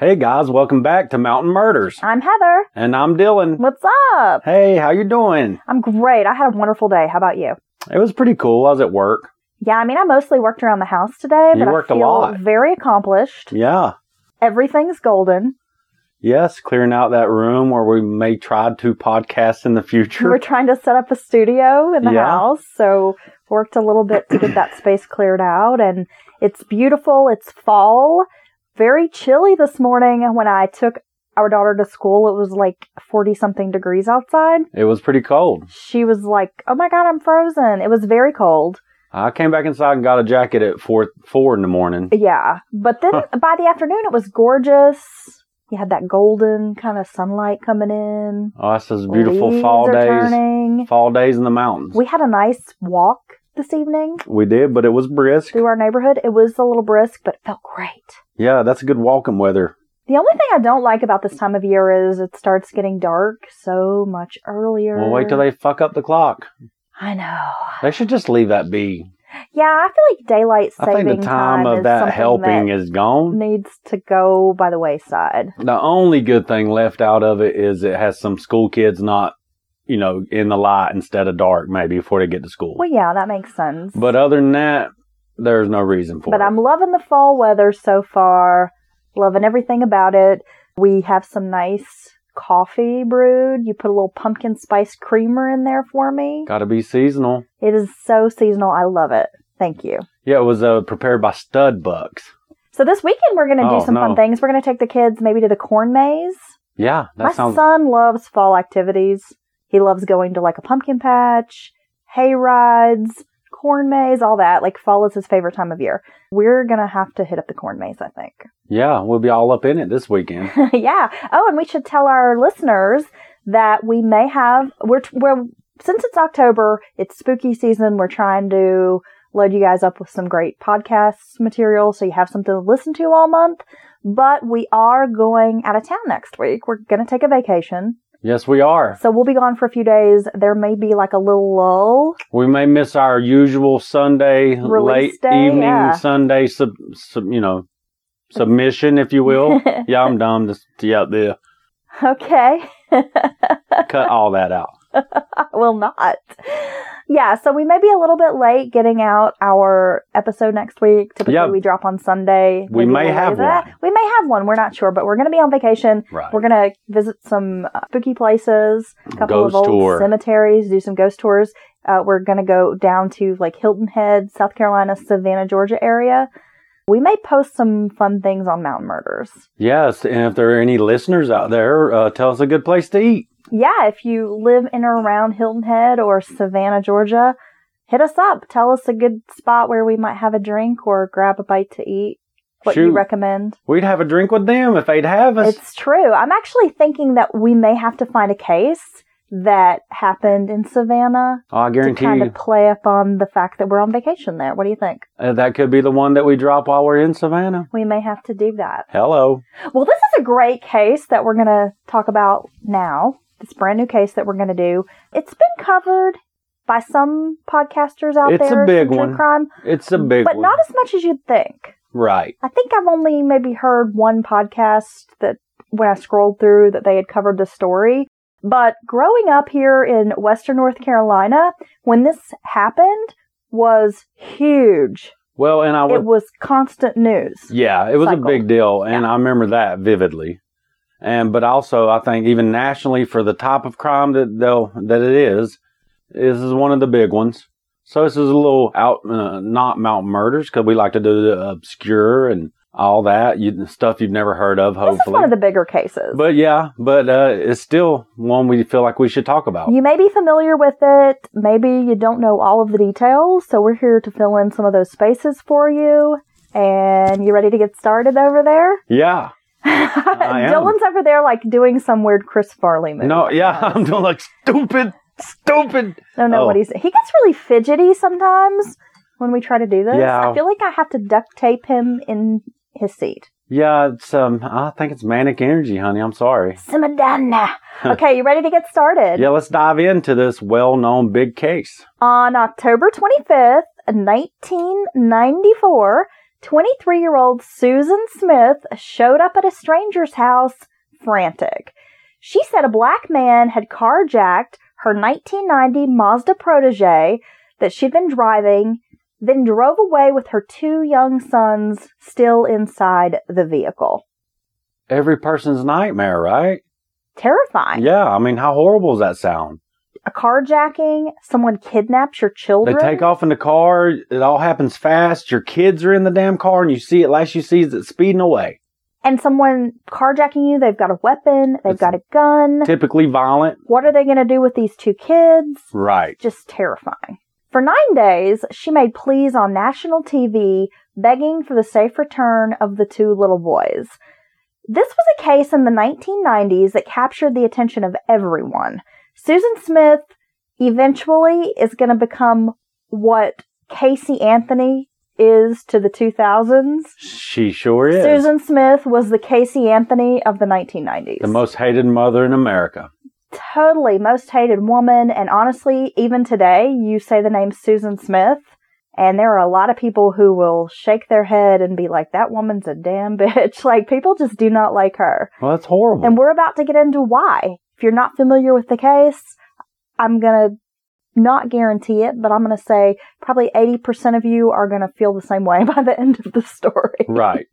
Hey guys, welcome back to Mountain Murders. I'm Heather. And I'm Dylan. What's up? Hey, how you doing? I'm great. I had a wonderful day. How about you? It was pretty cool. I was at work. Yeah, I mean, I mostly worked around the house today, You but worked I a feel lot. very accomplished. Yeah. Everything's golden. Yes, clearing out that room where we may try to podcast in the future. We're trying to set up a studio in the Yeah. house, so worked a little bit to get that space cleared out, and it's beautiful. It's fall. Very chilly this morning when I took our daughter to school. It was like 40 something degrees outside. It was pretty cold. She was like, "Oh my god, I'm frozen." It was very cold. I came back inside and got a jacket at four four in the morning. Yeah. But then by the afternoon, it was gorgeous. You had that golden kind of sunlight coming in. Oh, that's those beautiful Leaves fall days. Turning. Fall days in the mountains. We had a nice walk this evening We did, but it was brisk. through our neighborhood. It was a little brisk, but it felt great. Yeah, that's a good walking weather. The only thing I don't like about this time of year is it starts getting dark so much earlier. Well, wait till they fuck up the clock. I know. They should just leave that be. Yeah, I feel like daylight saving I think the time, is of that helping that is gone. needs to go by the wayside. The only good thing left out of it is it has some school kids not, you know, in the light instead of dark maybe before they get to school. Well, yeah, that makes sense. But other than that, there's no reason for But it. I'm loving the fall weather so far. Loving everything about it. We have some nice coffee brewed. You put a little pumpkin spice creamer in there for me. Got to be seasonal. It is so seasonal. I love it. Thank you. Yeah, it was uh, prepared by Stud Bucks. So this weekend we're going to Oh, do some no. fun things. We're going to take the kids maybe to the corn maze. Yeah, that My sounds. son loves fall activities. He loves going to like a pumpkin patch, hay rides, corn maze, all that. Like fall is his favorite time of year. We're going to have to hit up the corn maze, I think. Yeah, we'll be all up in it this weekend. yeah. Oh, and we should tell our listeners that we may have we're we're since it's October, it's spooky season. We're trying to load you guys up with some great podcast material so you have something to listen to all month. But we are going out of town next week. We're going to take a vacation. Yes, we are. So we'll be gone for a few days. There may be like a little lull. We may miss our usual Sunday, Release late day, evening yeah. Sunday, sub, sub, you know, submission, if you will. yeah, I'm dumb to, to yeah, there. Okay. Cut all that out. I will not. Yeah, so we may be a little bit late getting out our episode next week. Typically, Yeah. we drop on Sunday. We may we'll have one. We may have one. We're not sure, but we're going to be on vacation. Right. We're going to visit some uh, spooky places, a couple of Ghost old tour. cemeteries, do some ghost tours. Uh, we're going to go down to like Hilton Head, South Carolina, Savannah, Georgia area. We may post some fun things on Mountain Murders. Yes, and if there are any listeners out there, uh, tell us a good place to eat. yeah, if you live in or around Hilton Head or Savannah, Georgia, hit us up. Tell us a good spot where we might have a drink or grab a bite to eat. What you recommend? We'd have a drink with them if they'd have us. It's true. I'm actually thinking that we may have to find a case that happened in Savannah Oh, I to kind you of play up on the fact that we're on vacation there. What do you think? uh, that could be the one that we drop while we're in Savannah. We may have to do that. Hello. Well, this is a great case that we're going to talk about now. This brand new case that we're going to do. It's been covered by some podcasters out It's a there. big some true one. Crime, It's a big but one. But not as much as you'd think. right. I think I've only maybe heard one podcast that when I scrolled through that they had covered the story. But growing up here in Western North Carolina, when this happened, was huge. Well, and I would It was constant news. Yeah, it was cycle. a big deal, and Yeah. I remember that vividly. And but also, I think even nationally for the type of crime that they'll that it is, this is one of the big ones. So this is a little out, uh, not mountain murders, because we like to do the obscure and all that you, stuff you've never heard of. Hopefully, This is one of the bigger cases. but yeah, but uh, it's still one we feel like we should talk about. You may be familiar with it. Maybe you don't know all of the details. So we're here to fill in some of those spaces for you. And you ready to get started over there? yeah. Dylan's over there like doing some weird Chris Farley movie. no, yeah, I'm doing like stupid, stupid. I don't know Oh. what he's. He gets really fidgety sometimes when we try to do this. Yeah. I feel like I have to duct tape him in his seat. Yeah, it's um, I think it's manic energy, honey. I'm sorry. Simadana. okay, you ready to get started? Yeah, let's dive into this well-known big case. On October 25th, 1994, 23 year old Susan Smith showed up at a stranger's house frantic. She said a black man had carjacked her 1990 Mazda Protege that she'd been driving, then drove away with her two young sons still inside the vehicle. Every person's nightmare, right? Terrifying. Yeah, I mean, how horrible does that sound? A carjacking, someone kidnaps your children. They take off in the car. It all happens fast. Your kids are in the damn car, and you see it. Last you see is it speeding away. and someone carjacking you, they've got a weapon, they've It's got a gun. Typically violent. What are they going to do with these two kids? Right. Just terrifying. For nine days, she made pleas on national TV begging for the safe return of the two little boys. This was a case in the 1990s that captured the attention of everyone. Susan Smith eventually is going to become what Casey Anthony is to the 2000s. She sure is. Susan Smith was the Casey Anthony of the 1990s. The most hated mother in America. Totally most hated woman. And honestly, even today, you say the name Susan Smith, and there are a lot of people who will shake their head and be like, that woman's a damn bitch. Like, people just do not like her. Well, that's horrible. And we're about to get into why. If you're not familiar with the case, I'm going to not guarantee it, but I'm going to say probably 80% of you are going to feel the same way by the end of the story. right.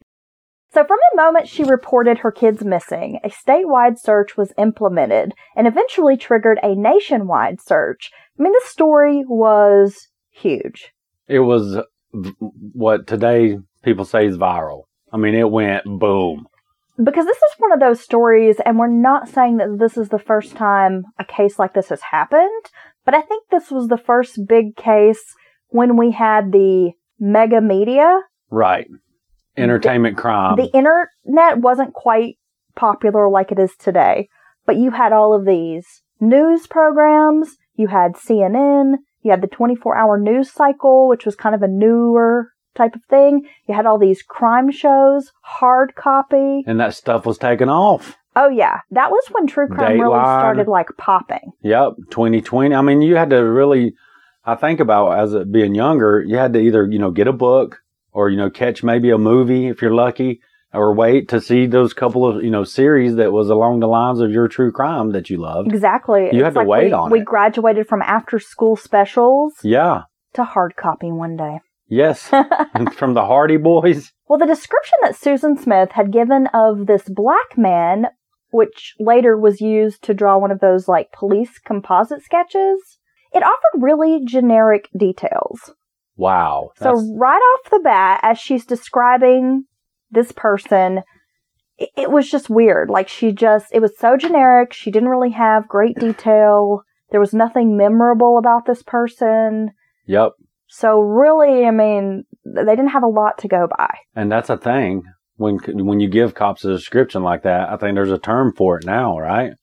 So, from the moment she reported her kids missing, a statewide search was implemented and eventually triggered a nationwide search. I mean, this story was huge. It was what today people say is viral. I mean, it went boom. Because this is one of those stories, and we're not saying that this is the first time a case like this has happened, but I think this was the first big case when we had the mega media. Right. Entertainment crime. the internet wasn't quite popular like it is today, but you had all of these news programs, you had CNN, you had the 24 hour news cycle, which was kind of a newer type of thing. You had all these crime shows, hard copy. and that stuff was taken off. Oh yeah, that was when true crime really started like popping. Yep. 2020. I mean, you had to really, I think about as being younger, you had to either, you know, get a book or, you know, catch maybe a movie if you're lucky or wait to see those couple of, you know, series that was along the lines of your true crime that you loved. Exactly. You had to like wait we, on We it. graduated from after school specials Yeah. to hard copy one day. Yes. From the Hardy Boys. Well, the description that Susan Smith had given of this black man, which later was used to draw one of those like police composite sketches, it offered really generic details. Wow. So, That's- right off the bat, as she's describing this person, it, it was just weird. Like, she just, it was so generic. She didn't really have great detail. There was nothing memorable about this person. yep. So, really, I mean, they didn't have a lot to go by. And that's a thing. When when you give cops a description like that, I think there's a term for it now, right?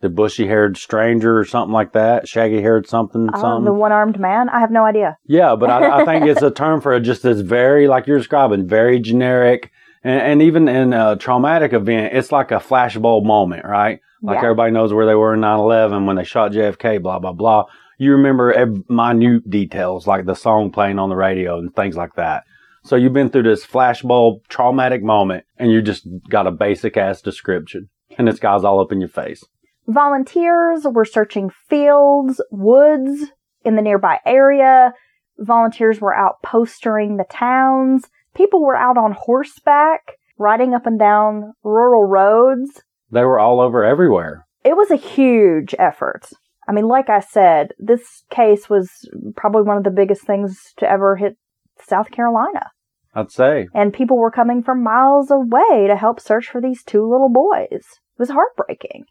The bushy haired stranger or something like that, shaggy haired something, Oh, something. the one armed man? I have no idea. Yeah, but I, I think it's a term for just this very, like you're describing, very generic. And, and even in a traumatic event, it's like a flashbulb moment, right? Like Yeah. everybody knows where they were in 9-11 when they shot JFK, blah, blah, blah. You remember ev- minute details like the song playing on the radio and things like that. So you've been through this flashbulb traumatic moment and you just got a basic ass description. And this guy's all up in your face. Volunteers were searching fields, woods in the nearby area. Volunteers were out postering the towns. People were out on horseback, riding up and down rural roads. They were all over everywhere. It was a huge effort. I mean, like I said, this case was probably one of the biggest things to ever hit South Carolina. I'd say. and people were coming from miles away to help search for these two little boys. It was heartbreaking.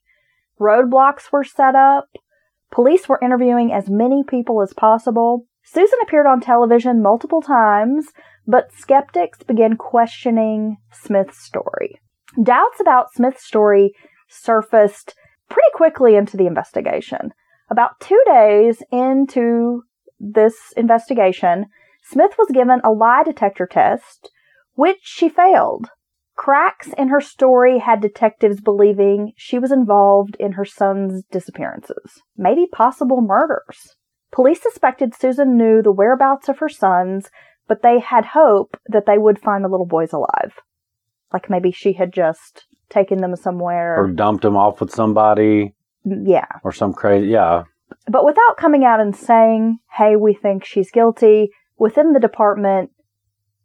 Roadblocks were set up. Police were interviewing as many people as possible. Susan appeared on television multiple times, but skeptics began questioning Smith's story. Doubts about Smith's story surfaced pretty quickly into the investigation. About two days into this investigation, Smith was given a lie detector test, which she failed. Cracks in her story had detectives believing she was involved in her son's disappearances, maybe possible murders. Police suspected Susan knew the whereabouts of her sons, but they had hope that they would find the little boys alive. Like maybe she had just taken them somewhere. Or dumped them off with somebody mm, yeah. or some crazy. Yeah. But without coming out and saying, hey, we think she's guilty, within the department,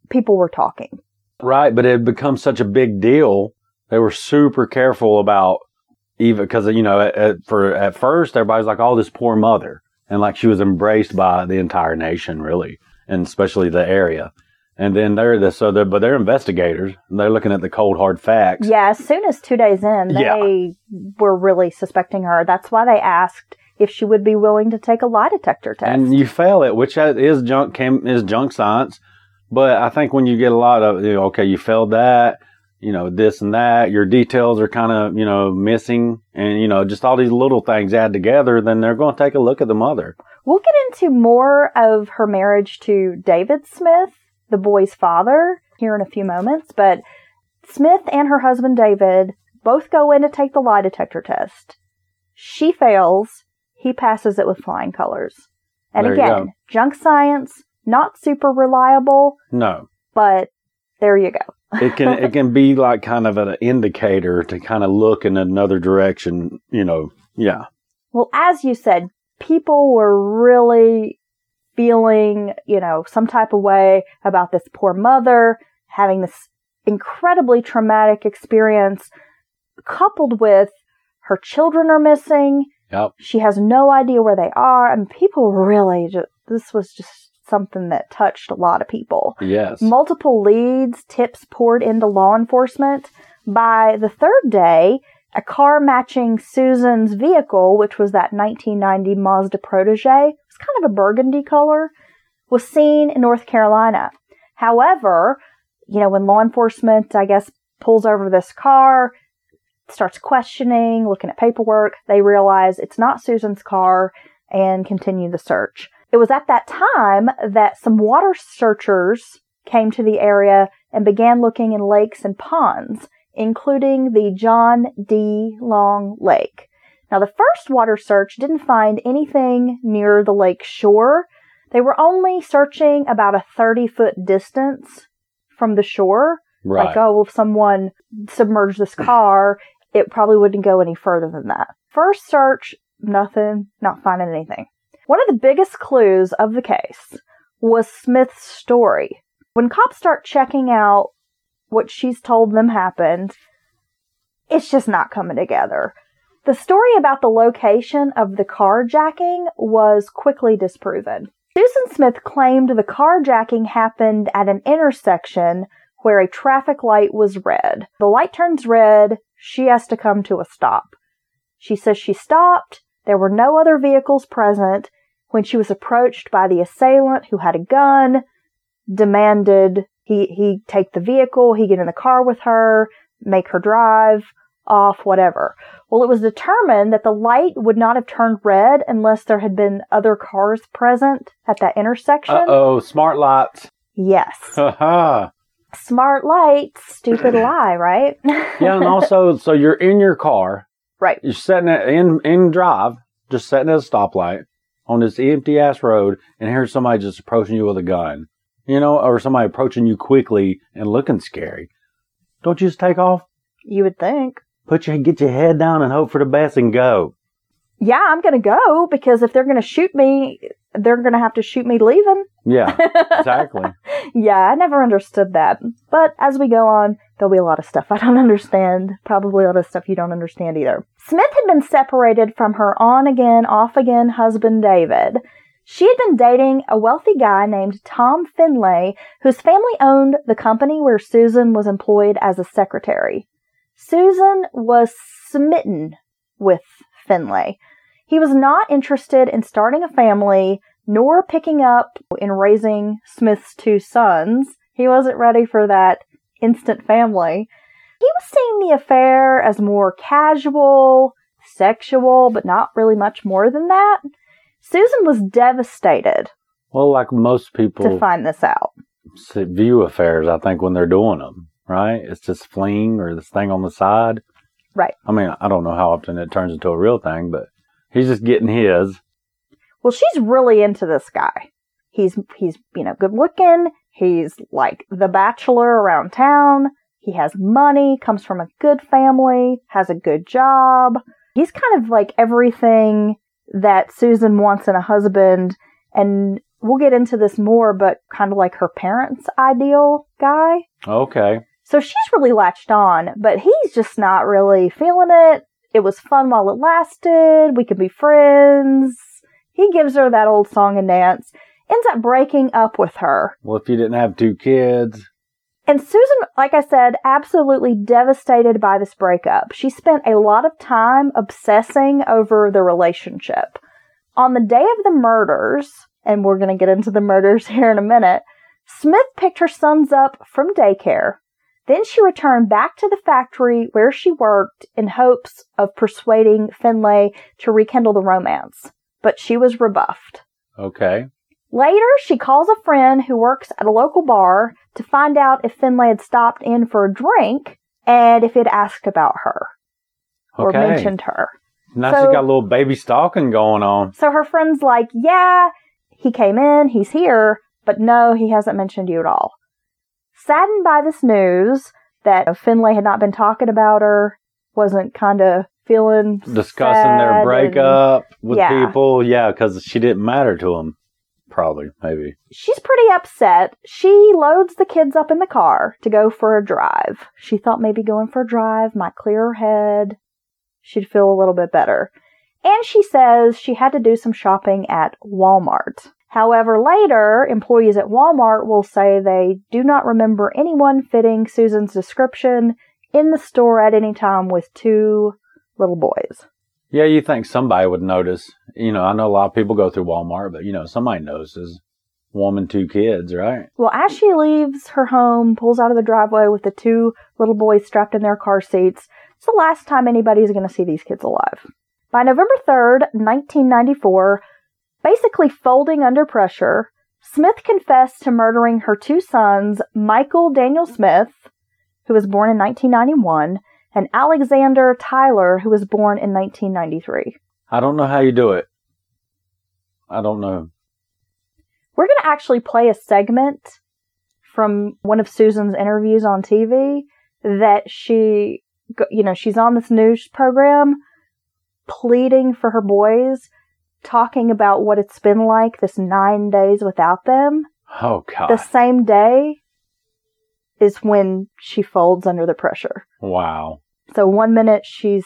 people were talking. Right. But it had become such a big deal. They were super careful about even because, you know, at, at, for at first, everybody's like, oh, this poor mother. And like she was embraced by the entire nation, really, and especially the area. And then they're the so they're but they're investigators. They're looking at the cold hard facts. Yeah, as soon as two days in, they Yeah. were really suspecting her. That's why they asked if she would be willing to take a lie detector test. and you fail it, which uh, is junk chem is junk science. But I think when you get a lot of you know, okay, you failed that, you know, this and that, your details are kind of you know missing, and you know just all these little things add together. Then they're going to take a look at the mother. We'll get into more of her marriage to David Smith, the boy's father, here in a few moments. But Smith and her husband David both go in to take the lie detector test. She fails. He passes it with flying colors. And There again, junk science, not super reliable, No, but there you go. it can it can be like kind of an indicator to kind of look in another direction. You know, yeah, Well, as you said, people were really feeling, you know, some type of way about this poor mother having this incredibly traumatic experience coupled with her children are missing. yep, She has no idea where they are. And people really just, this was just something that touched a lot of people. yes, Multiple leads, tips poured into law enforcement. By the third day, a car matching Susan's vehicle, which was that 1990 Mazda Protege, it was kind of a burgundy color, was seen in North Carolina. However, you know, when law enforcement, I guess, pulls over this car, starts questioning, looking at paperwork, they realize it's not Susan's car and continue the search. It was at that time that some water searchers came to the area and began looking in lakes and ponds, including the John D. Long Lake. Now, the first water search didn't find anything near the lake shore. They were only searching about a 30 foot distance from the shore. right. Like, oh, well, if someone submerged this car, it probably wouldn't go any further than that. First search, nothing, not finding anything. One of the biggest clues of the case was Smith's story. When cops start checking out what she's told them happened, it's just not coming together. The story about the location of the carjacking was quickly disproven. Susan Smith claimed the carjacking happened at an intersection where a traffic light was red. The light turns red, she has to come to a stop. She says she stopped, there were no other vehicles present when she was approached by the assailant who had a gun, demanded he, he take the vehicle, he get in the car with her, make her drive off, whatever. Well, it was determined that the light would not have turned red unless there had been other cars present at that intersection. Uh oh, smart lights. Yes. Smart lights, stupid lie, right? yeah, and also, so you're in your car, right. you're sitting in in drive, just sitting at a stoplight on this empty ass road, and here's somebody just approaching you with a gun, you know, or somebody approaching you quickly and looking scary. Don't you just take off, You would think. put your get your head down, and hope for the best, and go. Yeah, I'm going to go because if they're going to shoot me, they're going to have to shoot me leaving. Yeah, exactly. yeah, I never understood that. But as we go on, there'll be a lot of stuff I don't understand. Probably a lot of stuff you don't understand either. Smith had been separated from her on again, off again husband David. She had been dating a wealthy guy named Tom Findlay, whose family owned the company where Susan was employed as a secretary. Susan was smitten with Findlay. He was not interested in starting a family nor picking up in raising Smith's two sons. He wasn't ready for that instant family. He was seeing the affair as more casual, sexual, but not really much more than that. Susan was devastated Well, like most people, to find this out. view affairs, I think when they're doing them, right? It's just fling or this thing on the side. Right. I mean, I don't know how often it turns into a real thing, but he's just getting his. Well, she's really into this guy. He's he's you know good looking. He's like the bachelor around town. He has money, comes from a good family, has a good job. He's kind of like everything that Susan wants in a husband. And we'll get into this more, but kind of like her parents' ideal guy. Okay. So she's really latched on, but he's just not really feeling it. It was fun while it lasted. We could be friends. He gives her that old song and dance, ends up breaking up with her. Well, if you didn't have two kids, And Susan, like I said, absolutely devastated by this breakup. She spent a lot of time obsessing over the relationship. On the day of the murders, and we're going to get into the murders here in a minute, Smith picked her sons up from daycare. Then she returned back to the factory where she worked in hopes of persuading Findlay to rekindle the romance. But she was rebuffed. okay. Later, she calls a friend who works at a local bar to find out if Findlay had stopped in for a drink and if he'd asked about her or mentioned her. now so- she's got a little baby stalking going on. So her friend's like, Yeah, he came in, he's here, but no, he hasn't mentioned you at all. Saddened by this news that Findlay had not been talking about her, wasn't kind of feeling Discussing their and- breakup with Yeah. people. Yeah, because she didn't matter to him. Probably, maybe. She's pretty upset. She loads the kids up in the car to go for a drive. She thought maybe going for a drive might clear her head. She'd feel a little bit better. And she says she had to do some shopping at Walmart. However, later, employees at Walmart will say they do not remember anyone fitting Susan's description in the store at any time with two little boys. Yeah, you think somebody would notice. You know, I know a lot of people go through Walmart, but you know, somebody notices. Woman, two kids, right? Well, as she leaves her home, pulls out of the driveway with the two little boys strapped in their car seats, it's the last time anybody's going to see these kids alive. By November 3rd, 1994, basically folding under pressure, Smith confessed to murdering her two sons, Michael Daniel Smith, who was born in 1991, and Alexander Tyler, who was born in 1993. I don't know how you do it. I don't know. We're going to actually play a segment from one of Susan's interviews on TV that she, you know, she's on this news program pleading for her boys, talking about what it's been like this nine days without them. Oh God! The same day is when she folds under the pressure. wow! So one minute she's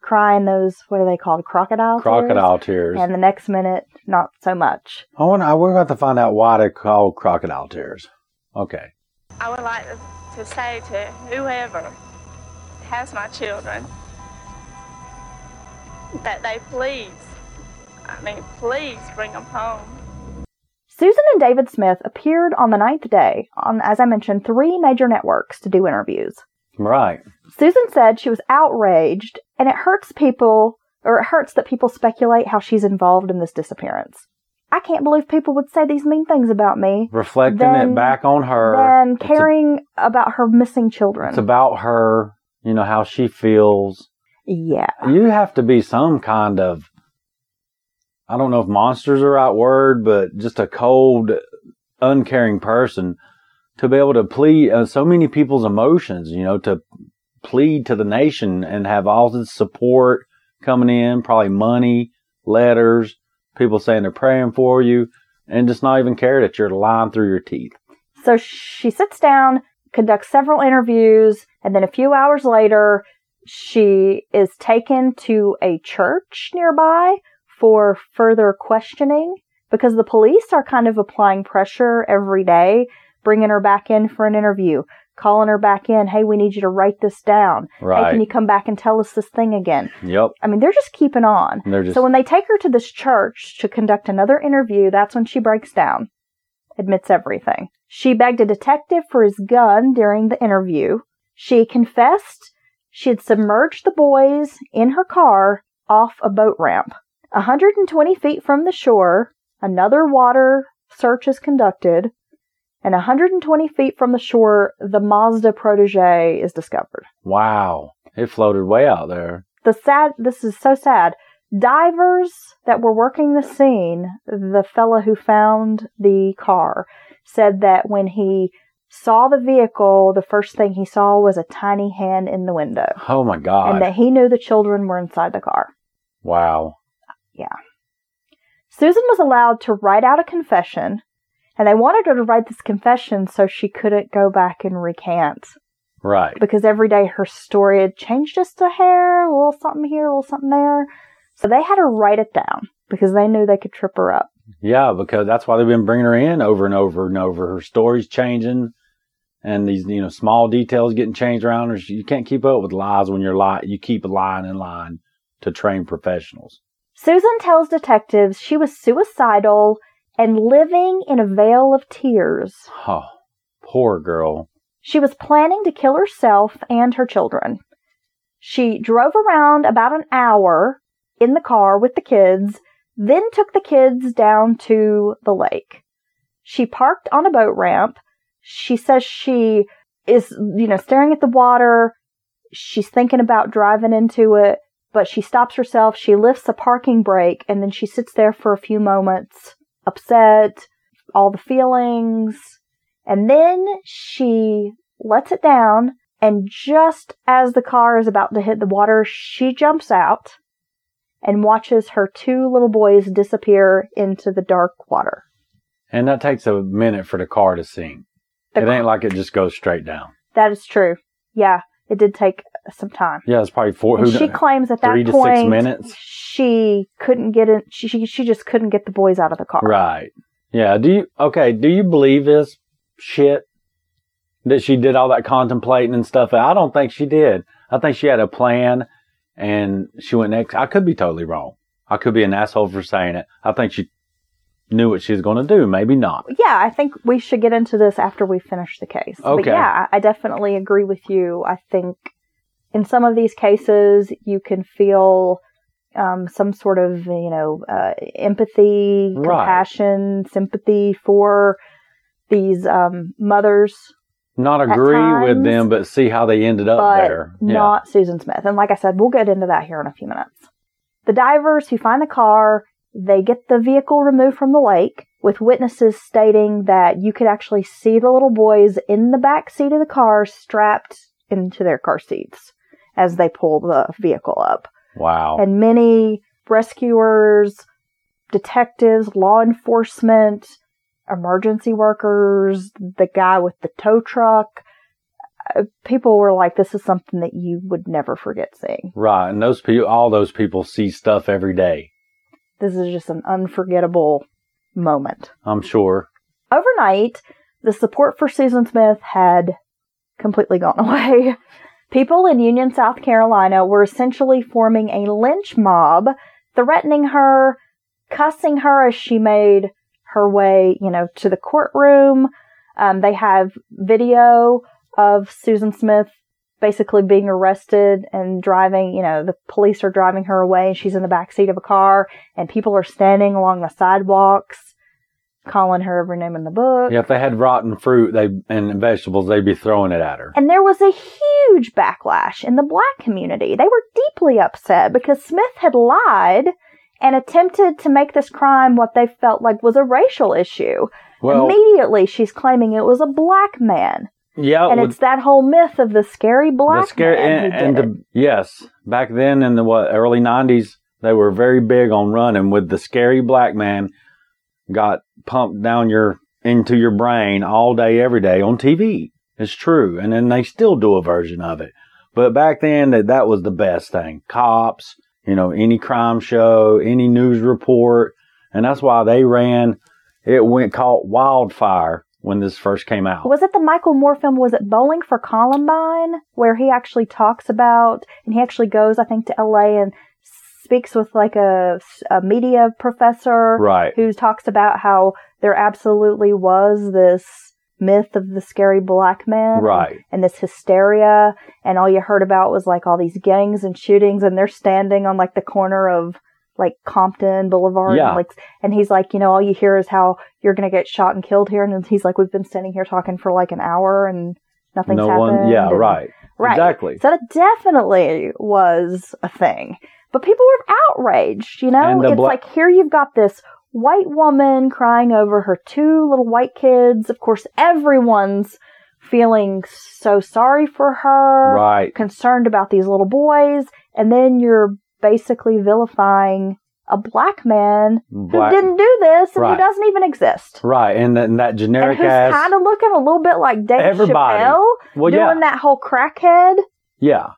crying those, what are they called? Crocodile tears? Crocodile tears. And the next minute, not so much. I want. I we're going to find out why they're called crocodile tears. Okay. I would like to say to whoever has my children that they please, I mean, please bring them home. Susan and David Smith appeared on the ninth day on, as I mentioned, three major networks to do interviews. Right. Susan said she was outraged and it hurts people, or it hurts that people speculate how she's involved in this disappearance. I can't believe people would say these mean things about me Reflecting Then- it back on her. than It's a- caring about her missing children. It's about her. You know how she feels. yeah. You have to be some kind of. I don't know if monster's the right word, but just a cold, uncaring person to be able to plead uh, so many people's emotions. You know, to plead to the nation and have all this support coming in, probably money, letters, people saying they're praying for you, and just not even care that you're lying through your teeth. So she sits down, conducts several interviews, and then a few hours later, she is taken to a church nearby for further questioning because the police are kind of applying pressure every day, bringing her back in for an interview, calling her back in. Hey, we need you to write this down. Right. Hey, can you come back and tell us this thing again? Yep. I mean, they're just keeping on. They're just So when they take her to this church to conduct another interview, that's when she breaks down, admits everything. She begged a detective for his gun during the interview. She confessed she had submerged the boys in her car off a boat ramp. 120 feet from the shore, another water search is conducted, and 120 feet from the shore, the Mazda protege is discovered wow. It floated way out there. the sad this is so sad divers that were working the scene the fella who found the car said that when he saw the vehicle, the first thing he saw was a tiny hand in the window. Oh my God. And that he knew the children were inside the car. wow. Susan was allowed to write out a confession, and they wanted her to write this confession so she couldn't go back and recant. Right. Because every day her story had changed just a hair, a little something here, a little something there. So they had her write it down because they knew they could trip her up. Yeah, because that's why they've been bringing her in over and over and over. Her story's changing, and these you know small details getting changed around. Her. You can't keep up with lies when you're lie. You keep lying in line to train professionals. Susan tells detectives she was suicidal and living in a veil of tears. Oh, poor girl. She was planning to kill herself and her children. She drove around about an hour in the car with the kids, then took the kids down to the lake. She parked on a boat ramp. She says she is, you know, staring at the water. She's thinking about driving into it, but she stops herself. She lifts a parking brake and then she sits there for a few moments, upset, all the feelings. And then she lets it down. And just as the car is about to hit the water, she jumps out and watches her two little boys disappear into the dark water. And that takes a minute for the car to sink. The it car- ain't like it just goes straight down. That is true. Yeah, it did take some time. Yeah, it's probably four. And Who she claims at that three to point six minutes? she couldn't get in. She, she she just couldn't get the boys out of the car. Right. Yeah. Do you okay? Do you believe this shit that she did all that contemplating and stuff? I don't think she did. I think she had a plan, and she went next. I could be totally wrong. I could be an asshole for saying it. I think she knew what she was going to do. Maybe not. Yeah, I think we should get into this after we finish the case. But Okay. yeah, I definitely agree with you. I think in some of these cases, you can feel um, some sort of, you know, uh, empathy, Right. compassion, sympathy for these um, mothers, Not agree with them, but see how they ended up there. Yeah. not Susan Smith. And like I said, we'll get into that here in a few minutes. The divers who find the car, they get the vehicle removed from the lake with witnesses stating that you could actually see the little boys in the back seat of the car strapped into their car seats as they pull the vehicle up. Wow. And many rescuers, detectives, law enforcement, emergency workers, the guy with the tow truck, uh, people were like, this is something that you would never forget seeing. right. And those people, all those people see stuff every day. This is just an unforgettable moment. I'm sure. Overnight, the support for Susan Smith had completely gone away. People in Union, South Carolina were essentially forming a lynch mob, threatening her, cussing her as she made her way, you know, to the courtroom. Um, they have video of Susan Smith basically being arrested and driving, you know, the police are driving her away and she's in the back seat of a car and people are standing along the sidewalks calling her every name in the book. Yeah, if they had rotten fruit they and vegetables, they'd be throwing it at her. And there was a huge backlash in the black community. They were deeply upset because Smith had lied and attempted to make this crime what they felt like was a racial issue. Well, Immediately, she's claiming it was a black man. yeah, and with it's that whole myth of the scary black the scary man and, and the, yes, back then in the what early '90s, they were very big on running with the scary black man. Got pumped down your into your brain all day, every day on TV. It's true, and then they still do a version of it. But back then, that that was the best thing. Cops, you know, any crime show, any news report, and that's why they ran. It went caught wildfire when this first came out. Was it the Michael Moore film? Was it Bowling for Columbine, where he actually talks about, and he actually goes, I think, to LA and speaks with like a, a media professor Right. who talks about how there absolutely was this myth of the scary black man Right. and this hysteria and all you heard about was like all these gangs and shootings and they're standing on like the corner of like Compton Boulevard Yeah. and like and he's like you know all you hear is how you're gonna get shot and killed here and then he's like we've been standing here talking for like an hour and nothing's no happened one. Yeah. and- Right. right Exactly. so that definitely was a thing but people were outraged you know it's bla- like here you've got this white woman crying over her two little white kids. Of course, everyone's feeling so sorry for her, Right. concerned about these little boys, and then you're basically vilifying a black man Black- who didn't do this and Right. who doesn't even exist. Right. And that And generic who's ass. kind of looking a little bit like Dave Everybody. Chappelle well, doing yeah. that whole crackhead, Yeah.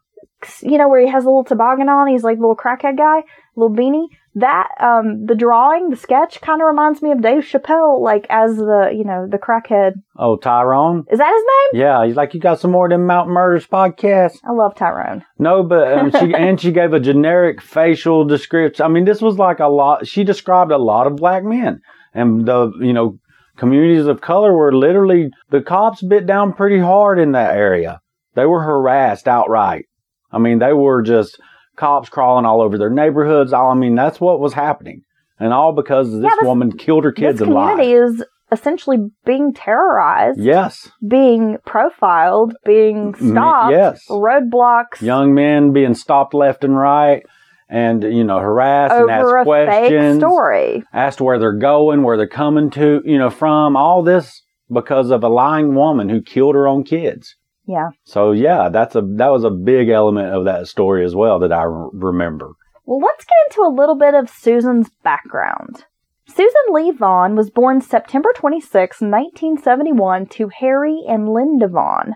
You know, where he has a little toboggan on. He's like a little crackhead guy, little beanie. That, um, the drawing, the sketch kind of reminds me of Dave Chappelle, like as the, you know, the crackhead. Oh, Tyrone. Is that his name? Yeah. He's like, you got some more of them Mountain Murders podcast. I love Tyrone. No, but um, she and she gave a generic facial description. I mean, this was like a lot. She described a lot of black men, and the you know communities of color were literally the cops bit down pretty hard in that area. They were harassed outright. I mean, they were just cops crawling all over their neighborhoods. I mean, that's what was happening, and all because this, this- woman killed her kids this and lied. community is essentially being terrorized, Yes, being profiled, being mm-hmm. stopped, yes. roadblocks. young men being stopped left and right, and you know harassed and asked a fake questions. story. asked where they're going, where they're coming to, you know, from, all this because of a lying woman who killed her own kids. Yeah. So yeah, that's a that was a big element of that story as well that I re- remember. Well, let's get into a little bit of Susan's background. Susan Leigh Vaughan was born September 26, 1971, to Harry and Linda Vaughan.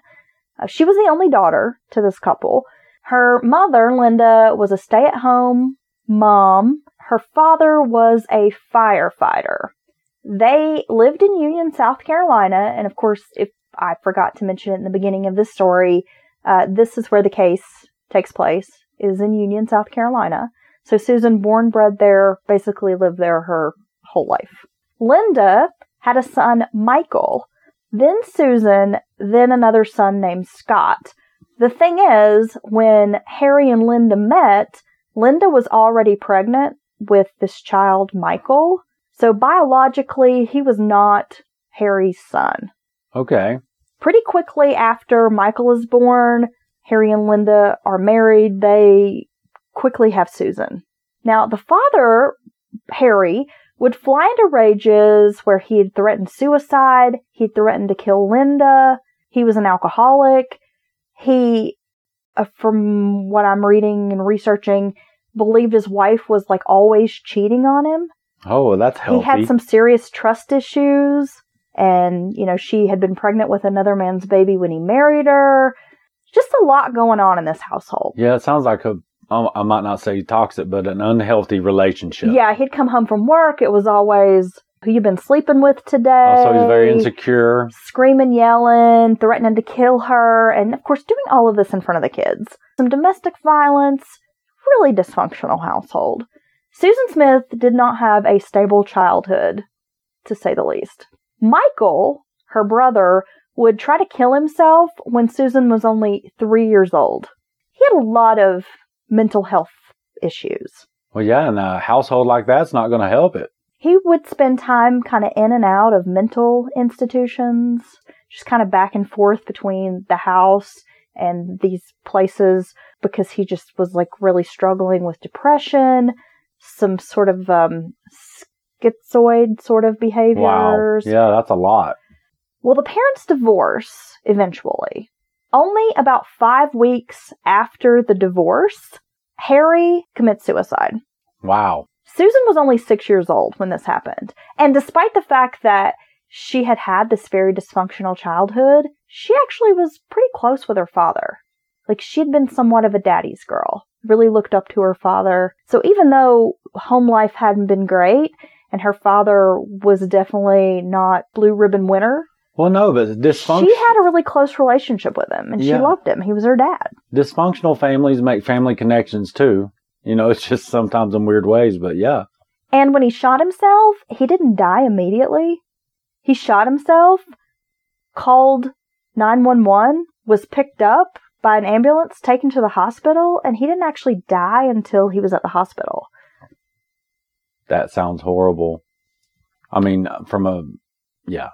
Uh, she was the only daughter to this couple. Her mother, Linda, was a stay at home mom. Her father was a firefighter. They lived in Union, South Carolina, and of course, if I forgot to mention it in the beginning of this story, uh, this is where the case takes place, is in Union, South Carolina. So Susan, born bred there, basically lived there her whole life. Linda had a son, Michael, then Susan, then another son named Scott. The thing is, when Harry and Linda met, Linda was already pregnant with this child, Michael. So biologically, he was not Harry's son. Okay. Pretty quickly after Michael is born, Harry and Linda are married. They quickly have Susan. Now, the father, Harry, would fly into rages where he had threatened suicide. He threatened to kill Linda. He was an alcoholic. He, uh, from what I'm reading and researching, believed his wife was like always cheating on him. Oh, that's healthy. He had some serious trust issues. And, you know, she had been pregnant with another man's baby when he married her. Just a lot going on in this household. yeah, it sounds like a um, I might not say toxic, but an unhealthy relationship. Yeah, he'd come home from work. It was always, who you've been sleeping with today? Oh, so he's very insecure. Screaming, yelling, threatening to kill her, and of course, doing all of this in front of the kids. Some domestic violence, really dysfunctional household. Susan Smith did not have a stable childhood, to say the least. Michael, her brother, would try to kill himself when Susan was only three years old. He had a lot of mental health issues. Well, yeah, and a household like that's not going to help it. he would spend time kind of in and out of mental institutions, just kind of back and forth between the house and these places because he just was like really struggling with depression, some sort of um, schizoid sort of behaviors. Wow. Yeah, that's a lot. Well, the parents divorce eventually. Only about five weeks after the divorce, Harry commits suicide. Wow. Susan was only six years old when this happened. And despite the fact that she had had this very dysfunctional childhood, she actually was pretty close with her father. Like she'd been somewhat of a daddy's girl, really looked up to her father. So even though home life hadn't been great and her father was definitely not blue ribbon winner, Well, no, but dysfunction. she had a really close relationship with him and she loved him. He was her dad. dysfunctional families make family connections too. You know, it's just sometimes in weird ways, but yeah. And when he shot himself, he didn't die immediately. He shot himself, called 911, was picked up by an ambulance, taken to the hospital, and he didn't actually die until he was at the hospital. That sounds horrible. I mean, from a, yeah,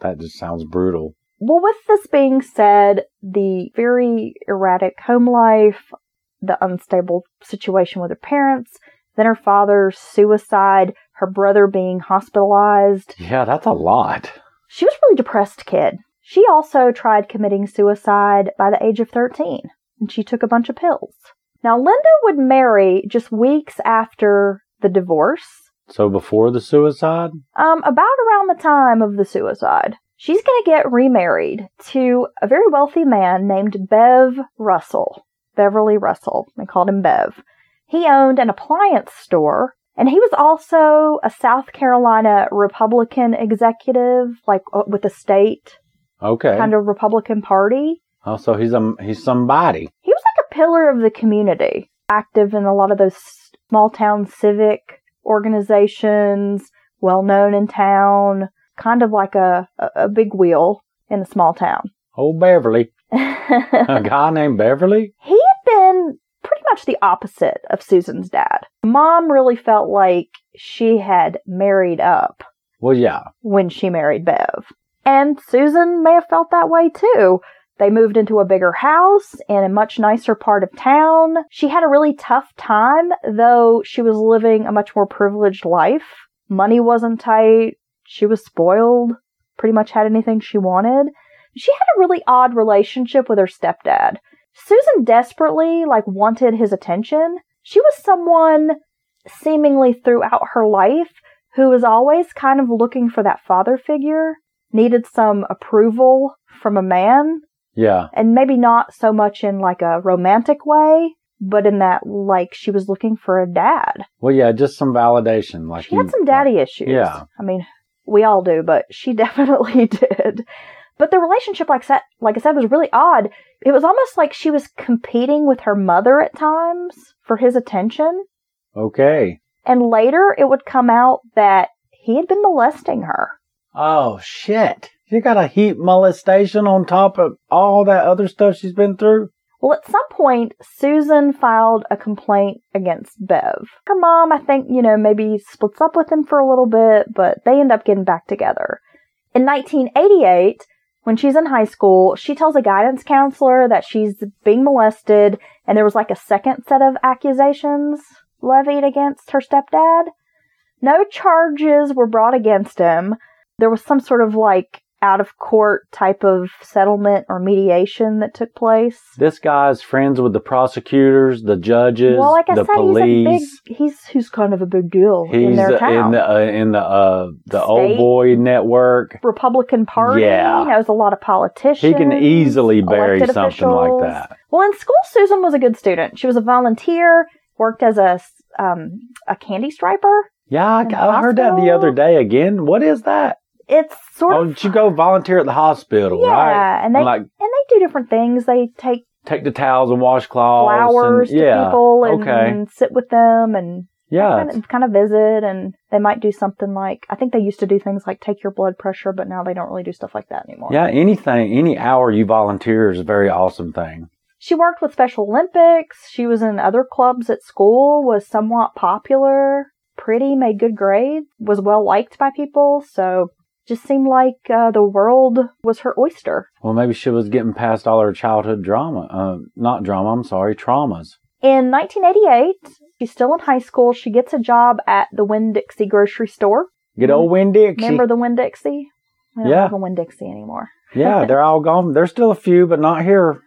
that just sounds brutal. Well, with this being said, the very erratic home life, the unstable situation with her parents, then her father's suicide her brother being hospitalized. Yeah, that's a lot. She was a really depressed kid. She also tried committing suicide by the age of 13, and she took a bunch of pills. Now, Linda would marry just weeks after the divorce, So before the suicide? um, about around the time of the suicide. She's going to get remarried to a very wealthy man named Bev Russell. Beverly Russell. They called him Bev. He owned an appliance store, and he was also a South Carolina Republican executive, like uh, with the state Okay. kind of Republican Party. oh, so he's a he's somebody. He was like a pillar of the community, active in a lot of those small town civic organizations, well known in town, kind of like a, a, big wheel in a small town. Oh, Beverly. A guy named Beverly? He had been pretty much the opposite of Susan's dad. Mom really felt like she had married up Well, yeah. when she married Bev. And Susan may have felt that way too. They moved into a bigger house in a much nicer part of town. She had a really tough time, though she was living a much more privileged life. Money wasn't tight. She was spoiled. Pretty much had anything she wanted. She had a really odd relationship with her stepdad. Susan desperately, like, wanted his attention. She was someone seemingly throughout her life who was always kind of looking for that father figure, needed some approval from a man, Yeah. and maybe not so much in like a romantic way, but in that like she was looking for a dad. Well, yeah, just some validation. Like She had some daddy issues. yeah. I mean, we all do, but she definitely did. But the relationship, like, said- like I said, was really odd. It was almost like she was competing with her mother at times for his attention. Okay. And later it would come out that he had been molesting her. Oh shit! You got a heat molestation on top of all that other stuff she's been through. Well, at some point, Susan filed a complaint against Bev. Her mom, I think, you know, maybe splits up with him for a little bit, but they end up getting back together. In 1988, when she's in high school, she tells a guidance counselor that she's being molested, and there was like a second set of accusations levied against her stepdad. No charges were brought against him. There was some sort of like out of court type of settlement or mediation that took place. This guy's friends with the prosecutors, the judges, Well, like I the said, police. he's a big. He's he's kind of a big deal in their town. in the uh, in the uh, the State. old boy network. Republican Party Yeah. knows a lot of politicians. He can easily bury something like that. Well, in school, Susan was a good student. She was a volunteer, worked as a um a candy striper. Yeah, I, I heard that the other day again. What is that? It's sort Oh, of you go volunteer at the hospital, yeah, right? and they like and they do different things. They take take the towels and washcloths. flowers and, to yeah, people and okay, sit with them and yeah, kind of, kind of visit and they might do something like I think they used to do things like take your blood pressure, but now they don't really do stuff like that anymore. yeah. Anything, any hour you volunteer is a very awesome thing. She worked with Special Olympics. She was in other clubs at school. Was somewhat popular. Pretty, made good grades. Was well liked by people. So just seemed like uh, the world was her oyster. Well, maybe she was getting past all her childhood drama. Uh, not drama. I'm sorry, traumas. In 1988, she's still in high school. She gets a job at the Winn Dixie grocery store. Good old Winn Dixie. Remember the Winn Dixie? We don't Yeah. have a Winn Dixie anymore. yeah, they're all gone. There's still a few, but not here.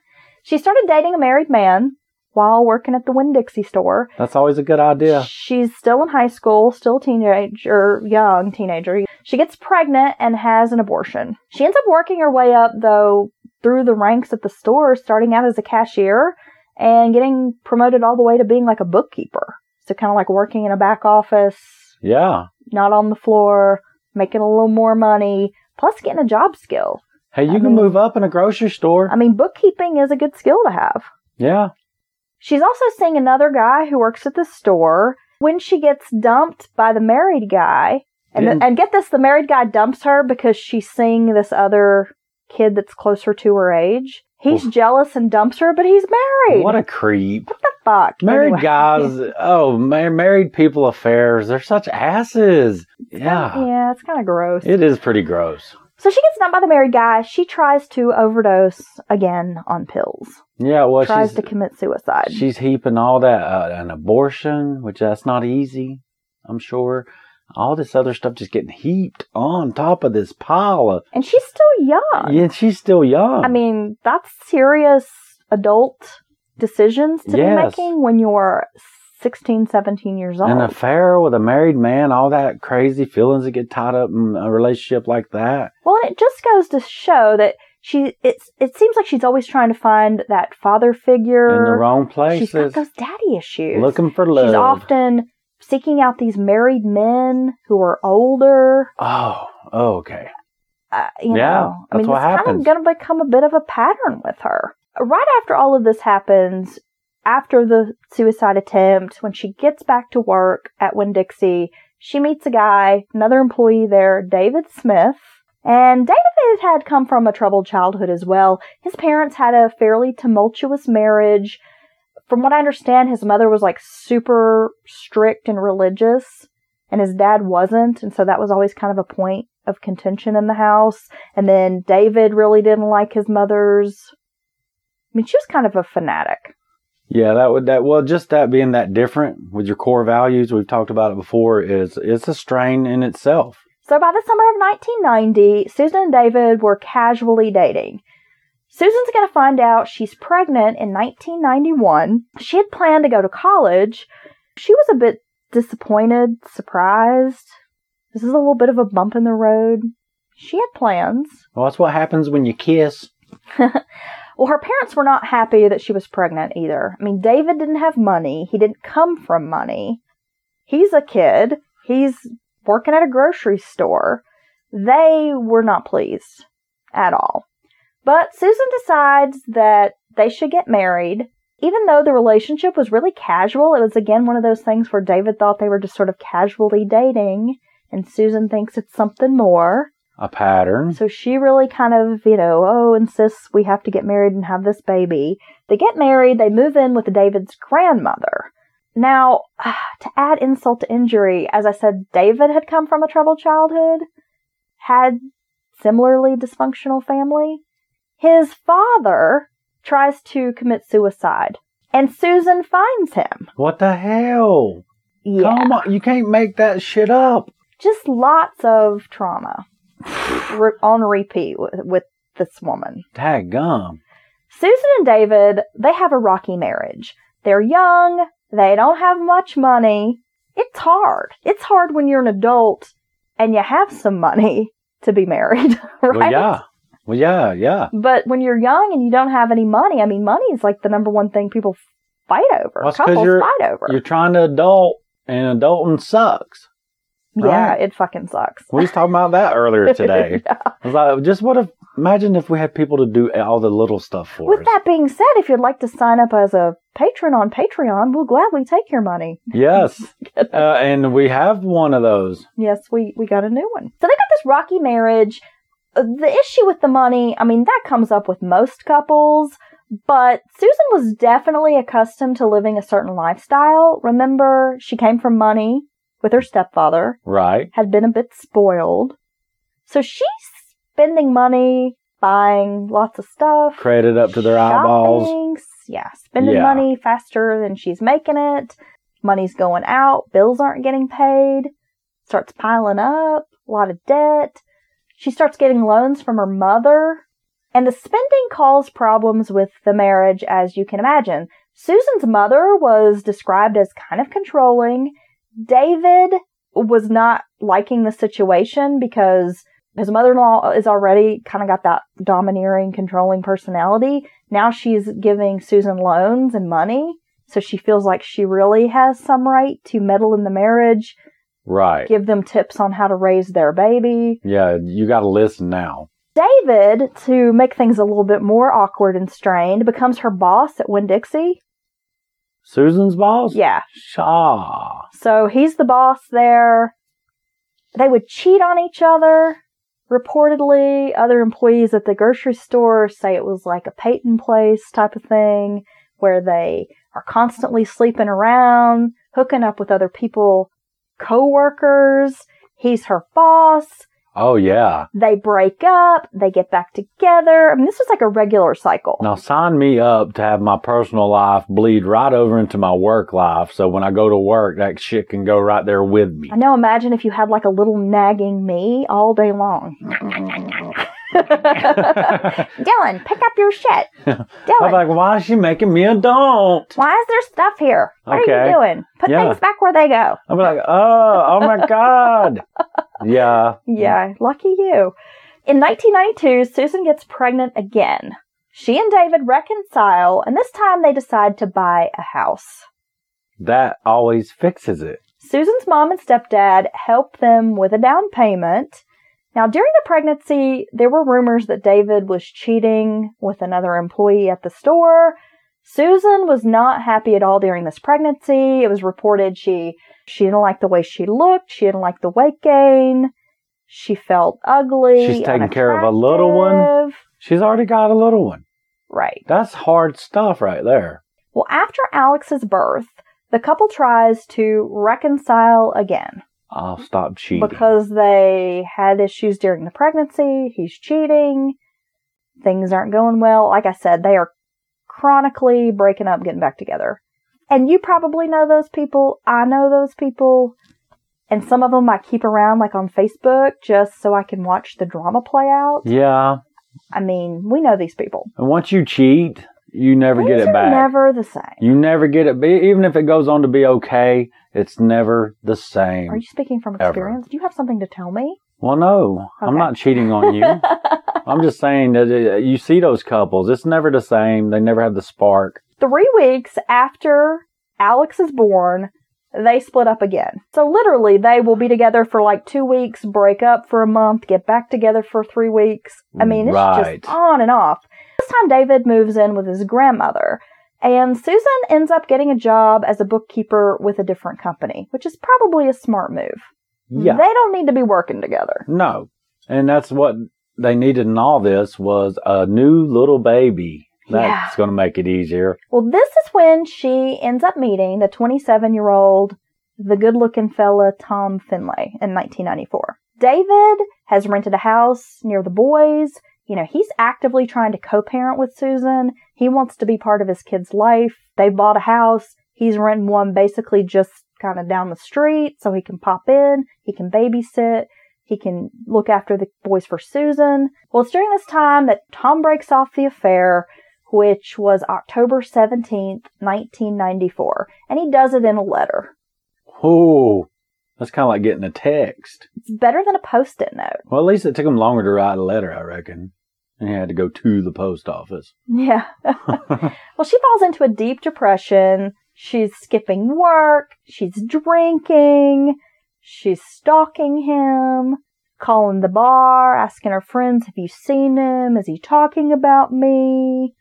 She started dating a married man while working at the Winn Dixie store. That's always a good idea. She's still in high school, still a teenager, young teenager. She gets pregnant and has an abortion. She ends up working her way up, though, through the ranks at the store, starting out as a cashier and getting promoted all the way to being like a bookkeeper. So kind of like working in a back office, Yeah. not on the floor, making a little more money, plus getting a job skill. Hey, you I can mean- move up in a grocery store. I mean, bookkeeping is a good skill to have. yeah. She's also seeing another guy who works at the store. When she gets dumped by the married guy, and, Didn't- and get this, the married guy dumps her because she's seeing this other kid that's closer to her age. He's Oof. jealous and dumps her, but he's married. What a creep. what the fuck? Married Anyway. guys, oh, ma- married people affairs, they're such asses. Yeah. Yeah, it's kind of gross. It is pretty gross. So she gets dumped by the married guy. She tries to overdose again on pills. Yeah, well, she tries to commit suicide. she's heaping all that, uh, an abortion, which that's not easy, I'm sure. all this other stuff just getting heaped on top of this pile of. And she's still young. Yeah, she's still young. I mean, that's serious adult decisions to Yes. be making when you're 16, 17 years old. an affair with a married man, all that crazy feelings that get tied up in a relationship like that. Well, it just goes to show that she it's it seems like she's always trying to find that father figure In the wrong places. She's got those daddy issues. looking for love. She's often seeking out these married men who are older. oh, oh, okay. Uh, you Yeah, know, I mean, that's what it's kind of going to become a bit of a pattern with her. Right after all of this happens, after the suicide attempt, when she gets back to work at Winn Dixie, she meets a guy, another employee there, David Smith. And David had come from a troubled childhood as well. His parents had a fairly tumultuous marriage. From what I understand, his mother was like super strict and religious, and his dad wasn't. And so that was always kind of a point of contention in the house. And then David really didn't like his mother's. I mean, she was kind of a fanatic. Yeah, that would that well, just that being that different with your core values, we've talked about it before, is it's a strain in itself. So by the summer of 1990, Susan and David were casually dating. Susan's going to find out she's pregnant in 1991. She had planned to go to college. She was a bit disappointed, surprised. This is a little bit of a bump in the road. She had plans. Well, that's what happens when you kiss. Well, her parents were not happy that she was pregnant either. I mean, David didn't have money. He didn't come from money. He's a kid. He's working at a grocery store. They were not pleased at all. But Susan decides that they should get married. Even though the relationship was really casual, it was again one of those things where David thought they were just sort of casually dating, and Susan thinks it's something more. A pattern. So she really kind of, you know, oh, insists we have to get married and have this baby. They get married, they move in with David's grandmother. Now, to add insult to injury, as I said, David had come from a troubled childhood, had similarly dysfunctional family. His father tries to commit suicide, and Susan finds him. What the hell? Yeah, Come on, you can't make that shit up. just lots of trauma on repeat with, with this woman. Tag gum. Susan and David, they have a rocky marriage. They're young, they don't have much money. It's hard. It's hard when you're an adult and you have some money to be married, right? Well, yeah. Well, yeah, yeah. But when you're young and you don't have any money, I mean, money is like the number one thing people fight over. Well, Couples you're- fight over. You're trying to adult, and adulting sucks. Yeah, right. it fucking sucks. We was talking about that earlier today. Yeah. I was like, just what if, imagine if we had people to do all the little stuff for With us. that being said, if you'd like to sign up as a patron on Patreon, we'll gladly take your money. Yes. uh, and we have one of those. Yes, we, we got a new one. So they got this rocky marriage. Uh, The issue with the money, I mean, that comes up with most couples, but Susan was definitely accustomed to living a certain lifestyle. Remember, she came from money with her stepfather, Right. had been a bit spoiled. So she's spending money, buying lots of stuff. Credit up to their eyeballs. Yeah, spending Yeah. money faster than she's making it. Money's going out. Bills aren't getting paid. Starts piling up. A lot of debt. She starts getting loans from her mother. And the spending caused problems with the marriage, as you can imagine. Susan's mother was described as kind of controlling. David was not liking the situation because his mother-in-law is already kind of got that domineering, controlling personality. Now she's giving Susan loans and money, so she feels like she really has some right to meddle in the marriage, Right. give them tips on how to raise their baby. Yeah, you got to listen now. David, to make things a little bit more awkward and strained, becomes her boss at Winn Dixie. Susan's boss? Yeah, Shaw. So he's the boss there. They would cheat on each other. Reportedly, other employees at the grocery store say it was like a Peyton place type of thing where they are constantly sleeping around, hooking up with other people, co-workers. He's her boss. Oh yeah. They break up, they get back together. I mean, this was like a regular cycle. Now sign me up to have my personal life bleed right over into my work life. So when I go to work, that shit can go right there with me. I know, imagine if you had like a little nagging me all day long. Dylan, pick up your shit. Dylan. I'm like, why is she making me a don't? why is there stuff here? What are you doing? Put Yeah. things back where they go. I'm like, oh, oh my god. Yeah. Yeah, lucky you. In 1992, Susan gets pregnant again. She and David reconcile, and this time they decide to buy a house. That always fixes it. Susan's mom and stepdad help them with a down payment. Now, during the pregnancy, there were rumors that David was cheating with another employee at the store. Susan was not happy at all during this pregnancy. It was reported she she didn't like the way she looked. She didn't like the weight gain. She felt ugly. She's taking care of a little one? She's already got a little one. Right. That's hard stuff right there. Well, after Alex's birth, the couple tries to reconcile again. I'll stop cheating. because they had issues during the pregnancy. He's cheating. Things aren't going well. Like I said, they are chronically breaking up, getting back together. And you probably know those people. I know those people. And some of them I keep around, like on Facebook, just so I can watch the drama play out. yeah. I mean, we know these people. And once you cheat, you never Things get it back. never the same. you never get it. Even if it goes on to be okay, it's never the same. Are you speaking from Ever. experience? Do you have something to tell me? well, no, I'm not cheating on you. I'm just saying that uh, you see those couples. It's never the same. They never have the spark. Three weeks after Alex is born, they split up again. So literally, they will be together for like two weeks, break up for a month, get back together for three weeks. I mean, it's Right. just on and off. This time, David moves in with his grandmother, and Susan ends up getting a job as a bookkeeper with a different company, which is probably a smart move. Yeah. They don't need to be working together. No. And that's what they needed in all this was a new little baby. That's Yeah. going to make it easier. Well, this is when she ends up meeting the 27 year old, the good looking fella Tom Findlay in 1994. David has rented a house near the boys. You know, he's actively trying to co parent with Susan. He wants to be part of his kid's life. They bought a house. He's renting one basically just kind of down the street so he can pop in. He can babysit. He can look after the boys for Susan. Well, it's during this time that Tom breaks off the affair which was October 17th, 1994. And he does it in a letter. Oh, that's kind of like getting a text. It's better than a post it note. Well, at least it took him longer to write a letter, I reckon. And he had to go to the post office. Yeah. well, she falls into a deep depression. She's skipping work. She's drinking. She's stalking him, calling the bar, asking her friends, Have you seen him? Is he talking about me?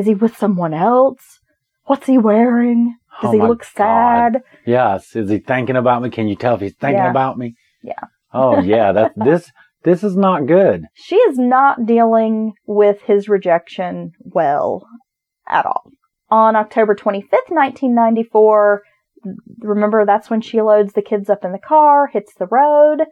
Is he with someone else? What's he wearing? Does Oh he look God. sad? Yes. Is he thinking about me? Can you tell if he's thinking Yeah. about me? Yeah. Oh, yeah. That this this is not good. She is not dealing with his rejection well at all. On October 25th, 1994, remember that's when she loads the kids up in the car, hits the road.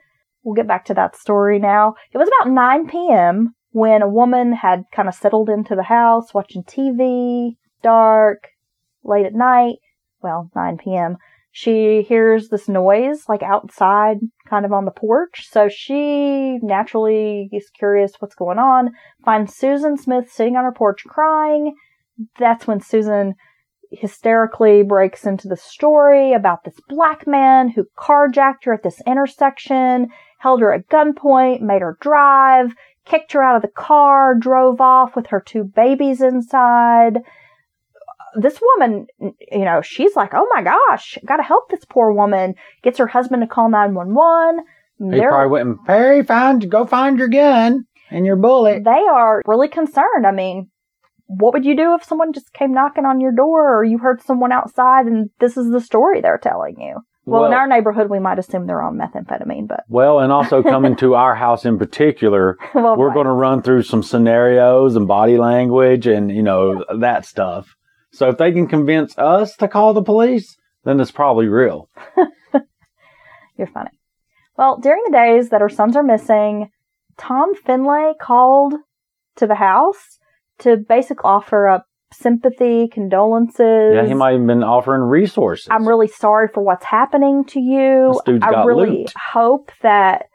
We'll get back to that story now. It was about 9 p.m. when a woman had kind of settled into the house watching TV, dark, late at night. Well, 9 p.m. She hears this noise like outside, kind of on the porch. So she naturally is curious what's going on, finds Susan Smith sitting on her porch crying. That's when Susan hysterically breaks into the story about this black man who carjacked her at this intersection, held her at gunpoint, made her drive, kicked her out of the car, drove off with her two babies inside. This woman, you know, she's like, oh my gosh, gotta help this poor woman. Gets her husband to call 911. He probably went Perry, find go find your gun and your bullet. they are really concerned. I mean, what would you do if someone just came knocking on your door or you heard someone outside and this is the story they're telling you? Well, in our neighborhood, we might assume they're on methamphetamine, but Well, and also coming to our house in particular, well, we're right. going to run through some scenarios and body language and you know that stuff. So if they can convince us to call the police, then it's probably real. You're funny. Well, during the days that her sons are missing, Tom Findlay called to the house to basically offer up sympathy, condolences. Yeah, he might have been offering resources. I'm really sorry for what's happening to you. I really hope that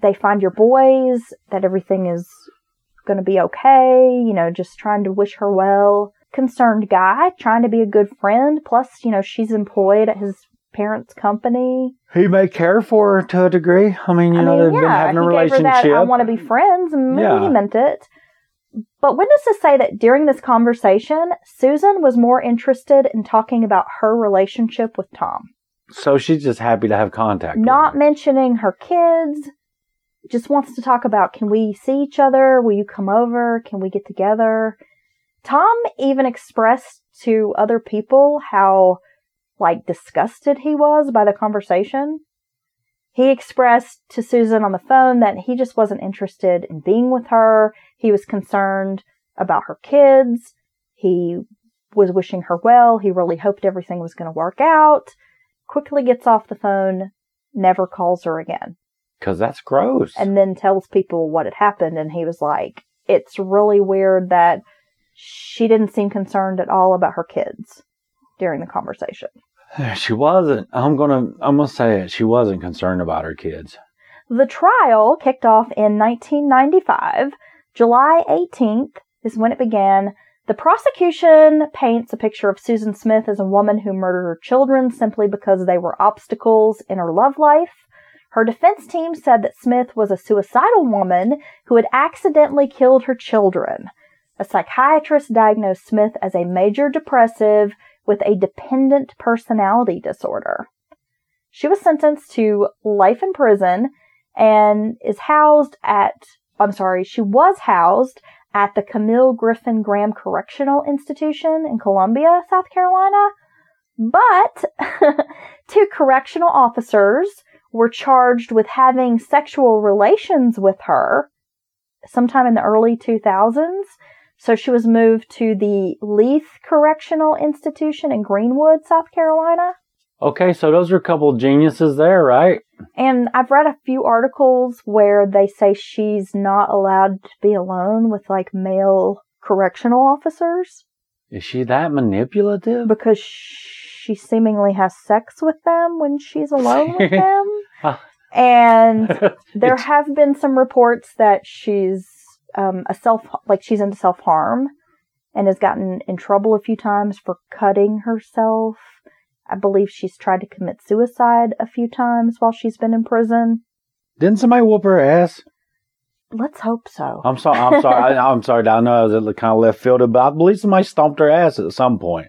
they find your boys, that everything is going to be okay. You know, just trying to wish her well. Concerned guy, trying to be a good friend. Plus, you know, she's employed at his parents' company. he may care for her to a degree. I mean, you I know, mean, they've yeah, been having a he gave her relationship. that I want to be friends, and Yeah. he meant it. But witnesses say that during this conversation, Susan was more interested in talking about her relationship with Tom. so she's just happy to have contact. not mentioning her kids. Just wants to talk about can we see each other? Will you come over? Can we get together? Tom even expressed to other people how like disgusted he was by the conversation. He expressed to susan on the phone that he just wasn't interested in being with her he was concerned about her kids he was wishing her well he really hoped everything was going to work out quickly gets off the phone never calls her again Because that's gross. and then tells people what had happened and he was like it's really weird that she didn't seem concerned at all about her kids during the conversation she wasn't. I'm gonna. I'm gonna say it. She wasn't concerned about her kids. the trial kicked off in 1995 july 18th is when it began the prosecution paints a picture of susan smith as a woman who murdered her children simply because they were obstacles in her love life Her defense team said that Smith was a suicidal woman who had accidentally killed her children. A psychiatrist diagnosed Smith as a major depressive with a dependent personality disorder. She was sentenced to life in prison and is housed at, I'm sorry, she was housed at the Camille Griffin Graham Correctional Institution in Columbia, South Carolina. But two correctional officers were charged with having sexual relations with her sometime in the early 2000s. So she was moved to the Leath Correctional Institution in Greenwood, South Carolina. Okay, so those are a couple of geniuses there, right? And I've read a few articles where they say she's not allowed to be alone with like male correctional officers Is she that manipulative? because she seemingly has sex with them when she's alone with them. Ah. And there have been some reports that she's um, a self like she's into self harm and has gotten in trouble a few times for cutting herself. I believe she's tried to commit suicide a few times while she's been in prison. Didn't somebody whoop her ass? Let's hope so. I'm sorry. I'm sorry. I, I'm sorry. I know I was kind of left fielded, but I believe somebody stomped her ass at some point.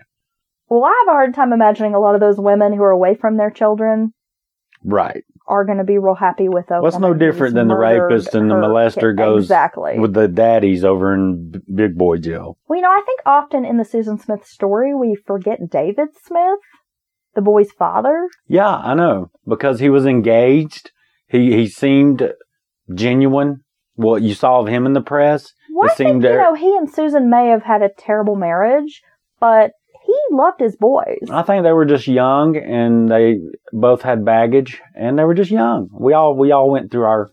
well, I have a hard time imagining a lot of those women who are away from their children Right. are going to be real happy with a. What's no different than the rapist and the molester kid. goes exactly. With the daddies over in Big Boy Jail. Well, you know, I think often in the Susan Smith story, we forget David Smith, the boy's father. Yeah, I know. Because he was engaged. He he seemed genuine. What you saw of him in the press. Well, It I think, seemed you know, he and Susan may have had a terrible marriage, but he loved his boys. I think they were just young and they both had baggage and they were just young. We all we all went through our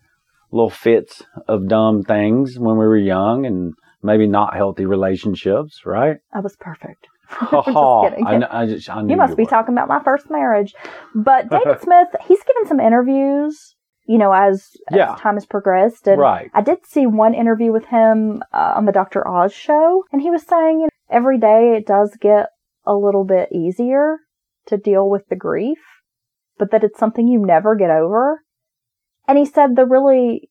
little fits of dumb things when we were young and maybe not healthy relationships, right? I was perfect. Ha Just kidding. I, I just I You must be were. talking about my first marriage. But David Smith, he's given some interviews, you know, as, as Yeah. time has progressed. And Right. I did see one interview with him uh, on the Dr. Oz show, and he was saying, you know, every day it does get a little bit easier to deal with the grief, but that it's something you never get over. And he said the really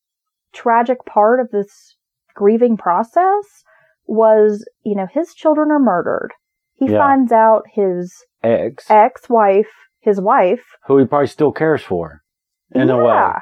tragic part of this grieving process was, you know, his children are murdered. He Yeah. finds out his Ex, ex-wife, his wife, who he probably still cares for, in a way. yeah.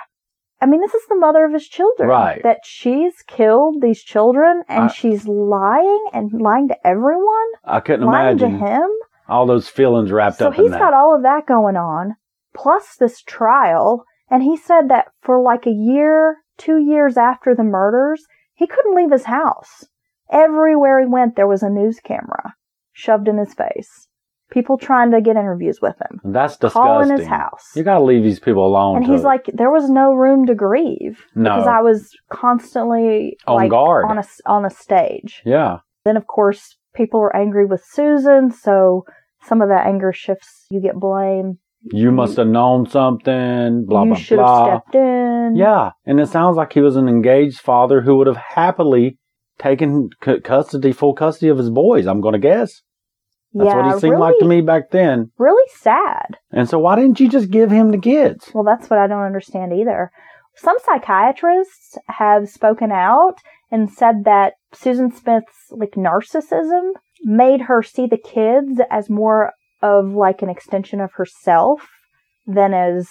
I mean, this is the mother of his children. Right. That she's killed these children and I- she's lying and lying to everyone, I couldn't lying imagine to him. all those feelings wrapped So up in he's got all of that going on, plus this trial. And he said that for like a year, two years after the murders, he couldn't leave his house. Everywhere he went, there was a news camera shoved in his face. people trying to get interviews with him, That's disgusting. calling his house. You got to leave these people alone. and he's like, there was no room to grieve no, because I was constantly On like guard. on a on a stage. yeah, Then of course people are angry with Susan, so some of that anger shifts. You get blame. you must have known something. Blah you blah You should have blah. stepped in. Yeah, and it sounds like he was an engaged father who would have happily taken custody, full custody of his boys. I'm going to guess. That's yeah, what he seemed really, like to me back then. Really sad. And so, why didn't you just give him the kids? Well, that's what I don't understand either. Some psychiatrists have spoken out and said that Susan Smith's like narcissism made her see the kids as more of like an extension of herself than as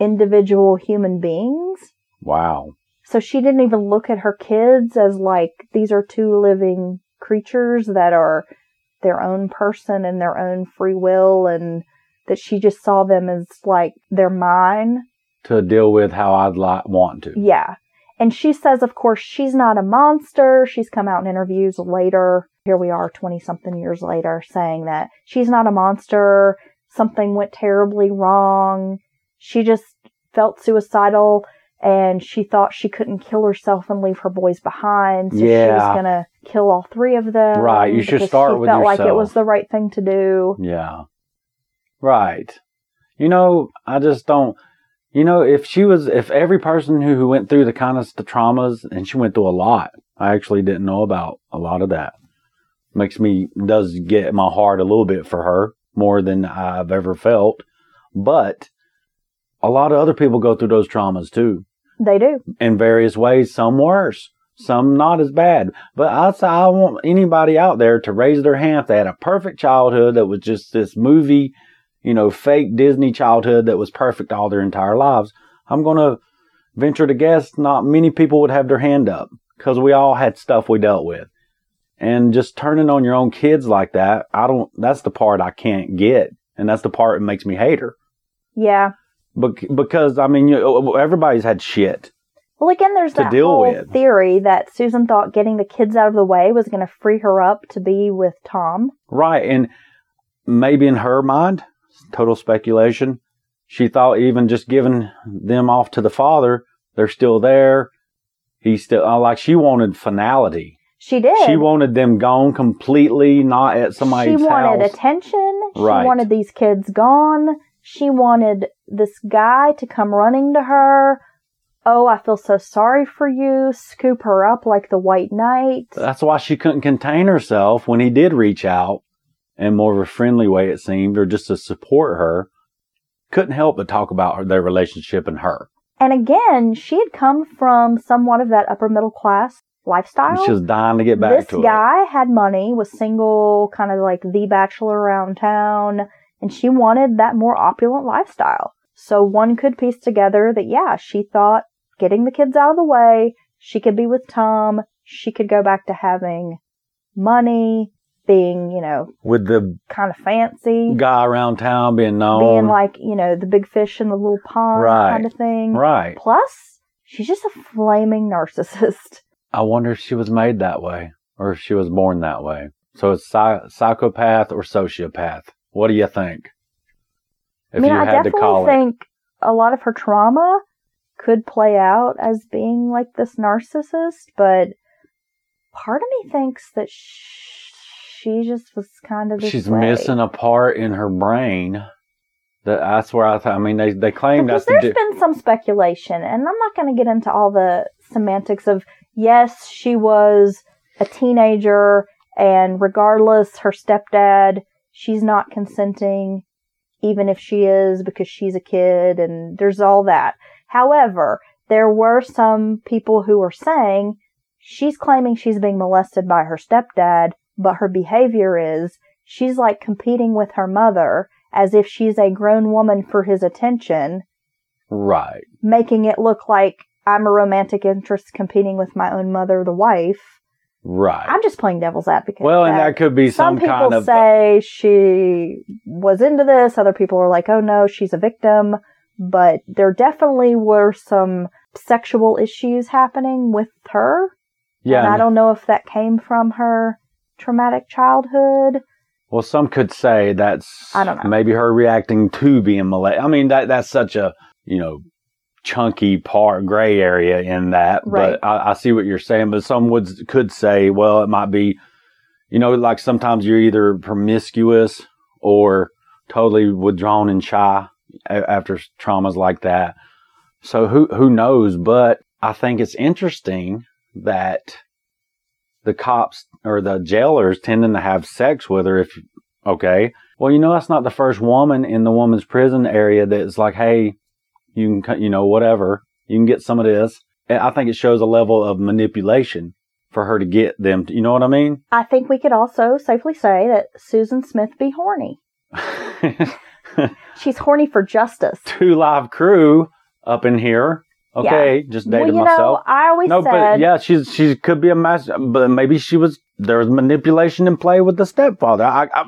individual human beings. Wow. So she didn't even look at her kids as like these are two living creatures that are their own person and their own free will and that she just saw them as like they're mine. To deal with how I'd like want to. Yeah. And she says, of course, she's not a monster. She's come out in interviews later. Here we are 20 something years later saying that she's not a monster. Something went terribly wrong. She just felt suicidal and she thought she couldn't kill herself and leave her boys behind. So she was going to kill all three of them. Right, you should start she with felt like it was the right thing to do. Yeah. Right. You know, I just don't. You know, if she was, if every person who, who went through the kind of the traumas, and she went through a lot, I actually didn't know about a lot of that. Makes me, does get my heart a little bit for her more than I've ever felt. But a lot of other people go through those traumas too They do. in various ways, some worse, some not as bad. But I say I want anybody out there to raise their hand if they had a perfect childhood that was just this movie, you know, fake Disney childhood that was perfect all their entire lives. I'm going to venture to guess not many people would have their hand up because we all had stuff we dealt with. And just turning on your own kids like that, I don't, that's the part I can't get. And that's the part that makes me hate her. Yeah. Bec- because, I mean, you, everybody's had shit. Well, again, there's that deal whole with. theory that Susan thought getting the kids out of the way was going to free her up to be with Tom. Right. And maybe in her mind, total speculation, she thought even just giving them off to the father, they're still there. He's still, uh, like she wanted finality. She did. She wanted them gone completely, not at somebody's She wanted house. attention. Right. She wanted these kids gone. She wanted this guy to come running to her. Oh, I feel so sorry for you. Scoop her up like the White Knight. That's why she couldn't contain herself when he did reach out in more of a friendly way, it seemed, or just to support her. Couldn't help but talk about her, their relationship and her. And again, she had come from somewhat of that upper middle class lifestyle. And she was dying to get back this to it. guy had money, was single, kind of like the bachelor around town, and she wanted that more opulent lifestyle. So one could piece together that, yeah, she thought getting the kids out of the way, she could be with Tom, she could go back to having money, being, you know, With the kind of fancy, guy around town being known. being like, you know, the big fish in the little pond Right. kind of thing. right. Plus, she's just a flaming narcissist. I wonder if she was made that way or if she was born that way. So it's psy- psychopath or sociopath. What do you think? If I mean, you I had to definitely call it. think a lot of her trauma could play out as being like this narcissist, but part of me thinks that sh- she just was kind of She's way. missing a part in her brain. That that's where I thought. I mean, they they claim because that's the there's di- been some speculation, and I'm not going to get into all the semantics of yes, she was a teenager, and regardless, her stepdad, she's not consenting, even if she is because she's a kid, and there's all that. However, there were some people who were saying she's claiming she's being molested by her stepdad, but her behavior is she's like competing with her mother as if she's a grown woman for his attention, right. making it look like I'm a romantic interest competing with my own mother, the wife. Right. I'm just playing devil's advocate. well, and That- could be some some, people kind of uh, say she was into this. Other people are like, oh no, she's a victim. But there definitely were some sexual issues happening with her. yeah. And I don't know if that came from her traumatic childhood. Well, some could say that's I don't know. maybe her reacting to being molested. I mean, that that's such a you know chunky part gray area in that. Right. But I, I see what you're saying. But some would could say, well, it might be, you know, like sometimes you're either promiscuous or totally withdrawn and shy after traumas like that. So who who knows? But I think it's interesting that the cops or the jailers tending to have sex with her if okay well you know that's not the first woman in the woman's prison area that's like hey you can cut- you know whatever. You can get some of this. I think it shows a level of manipulation for her to get them to, you know what i mean? I think we could also safely say that Susan Smith be horny. She's horny for justice. two live crew up in here. Okay just well, dated you myself. Know, I always no said but yeah she's she could be a master but maybe she was there was manipulation in play with the stepfather. I, I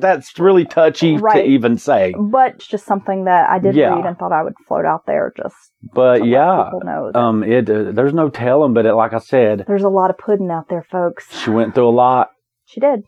that's really touchy Right. to even say but it's just something that I did Yeah. read and thought I would float out there just But yeah, people know that um, it uh, there's no telling. But it, like I said, there's a lot of pudding out there, folks. she went through a lot, She did.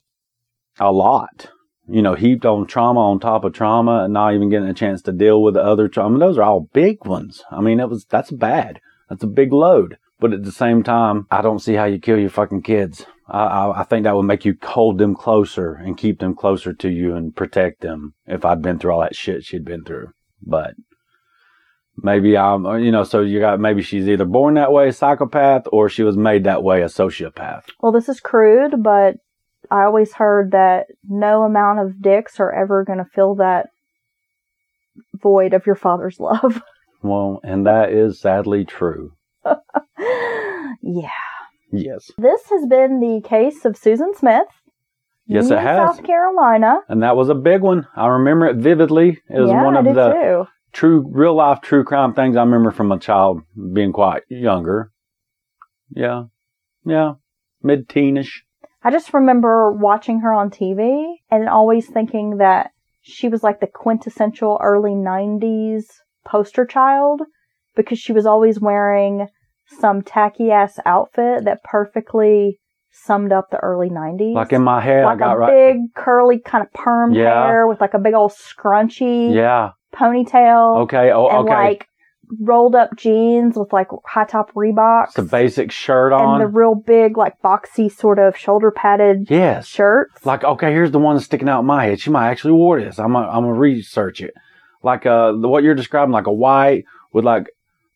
a lot. You know, heaped on trauma on top of trauma, and not even getting a chance to deal with the other trauma. Those are all big ones. I mean, it was that's bad. That's a big load. But at the same time, I don't see how you kill your fucking kids. I, I, I think that would make you hold them closer and keep them closer to you and protect them. If I'd been through all that shit she'd been through, but maybe I'm, you know, so you got maybe she's either born that way, a psychopath, or she was made that way, a sociopath. Well, this is crude, but I always heard that no amount of dicks are ever going to fill that void of your father's love. Well, and that is sadly true. yeah. Yes. This has been the case of Susan Smith. Yes, it has. South Carolina. And that was a big one. I remember it vividly. It was yeah, one of the too. true, real life, true crime things I remember from a child being quite younger. Yeah. Yeah. Mid teenish. I just remember watching her on TV and always thinking that she was like the quintessential early 90s poster child because she was always wearing some tacky ass outfit that perfectly summed up the early 90s. Like in my head, like I got a right. big curly kind of perm Yeah. hair with like a big old scrunchy Yeah. ponytail Okay. Oh, and okay. like rolled up jeans with like high top Reeboks the basic shirt on. and the real big like boxy sort of shoulder padded yes. shirts. Like, okay, here's the one that's sticking out in my head. She might actually wore this. I'm I'm gonna research it. Like, uh, what you're describing, like a white with like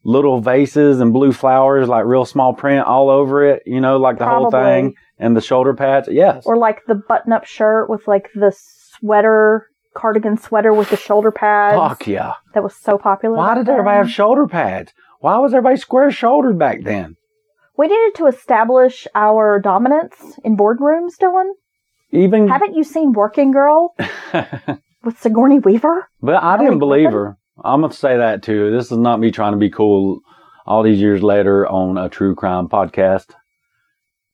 little vases and blue flowers, like real small print all over it. You know, like the whole thing and the shoulder pads. Yes. or like the button up shirt with like the sweater cardigan sweater with the shoulder pads Fuck yeah. that was so popular. Why did everybody have shoulder pads? Why was everybody square shouldered back then? we needed to establish our dominance in boardrooms, Dylan. Even, Haven't you seen Working Girl with Sigourney Weaver? but I didn't believe her. I'm gonna say that too. This is not me trying to be cool all these years later on a true crime podcast.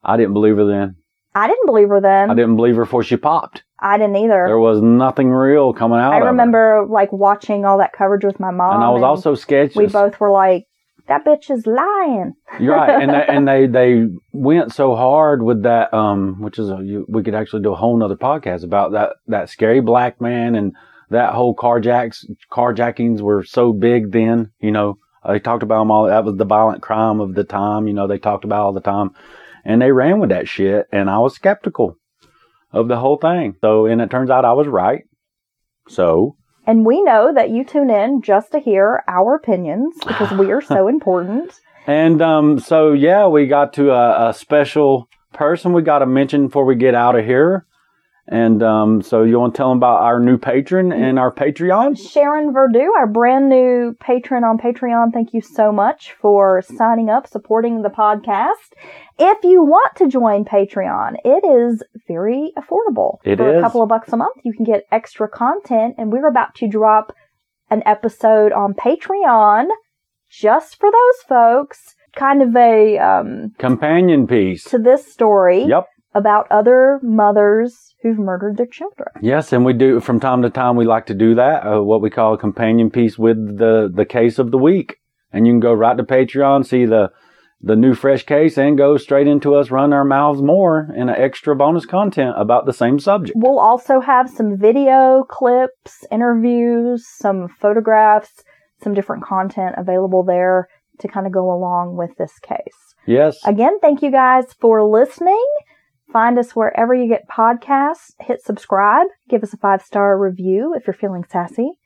I didn't believe her then. I didn't believe her then. I didn't believe her before she popped. I didn't either. There was nothing real coming out I remember like watching all that coverage with my mom. and I was also sketchy. we both were like, "That bitch is lying." You're right, and they, and they they went so hard with that, um, which is a, you, we could actually do a whole nother podcast about that that scary black man and that whole carjacks carjackings were so big then. You know, they talked about them all. That was the violent crime of the time. You know, they talked about all the time, and they ran with that shit. And I was skeptical of the whole thing. So, and it turns out I was right. So, And we know that you tune in just to hear our opinions because we are so important. And um, so, yeah, we got to a, a special person we got to mention before we get out of here. And um, so, you want to tell them about our new patron and our Patreon? Sharon Verdu, our brand new patron on Patreon, thank you so much for signing up, supporting the podcast. If you want to join Patreon, it is very affordable. It For is. a couple of bucks a month, you can get extra content, and we're about to drop an episode on Patreon just for those folks. Kind of a um, Companion piece. to this story Yep. About other mothers who've murdered their children. Yes, and we do from time to time. We like to do that, uh, what we call a companion piece with the the case of the week. And you can go right to Patreon, see the the new fresh case and go straight into us run our mouths more in an extra bonus content about the same subject. We'll also have some video clips, interviews, some photographs, some different content available there to kind of go along with this case. Yes. Again, thank you guys for listening. Find us wherever you get podcasts. Hit subscribe. Give us a five star review if you're feeling sassy.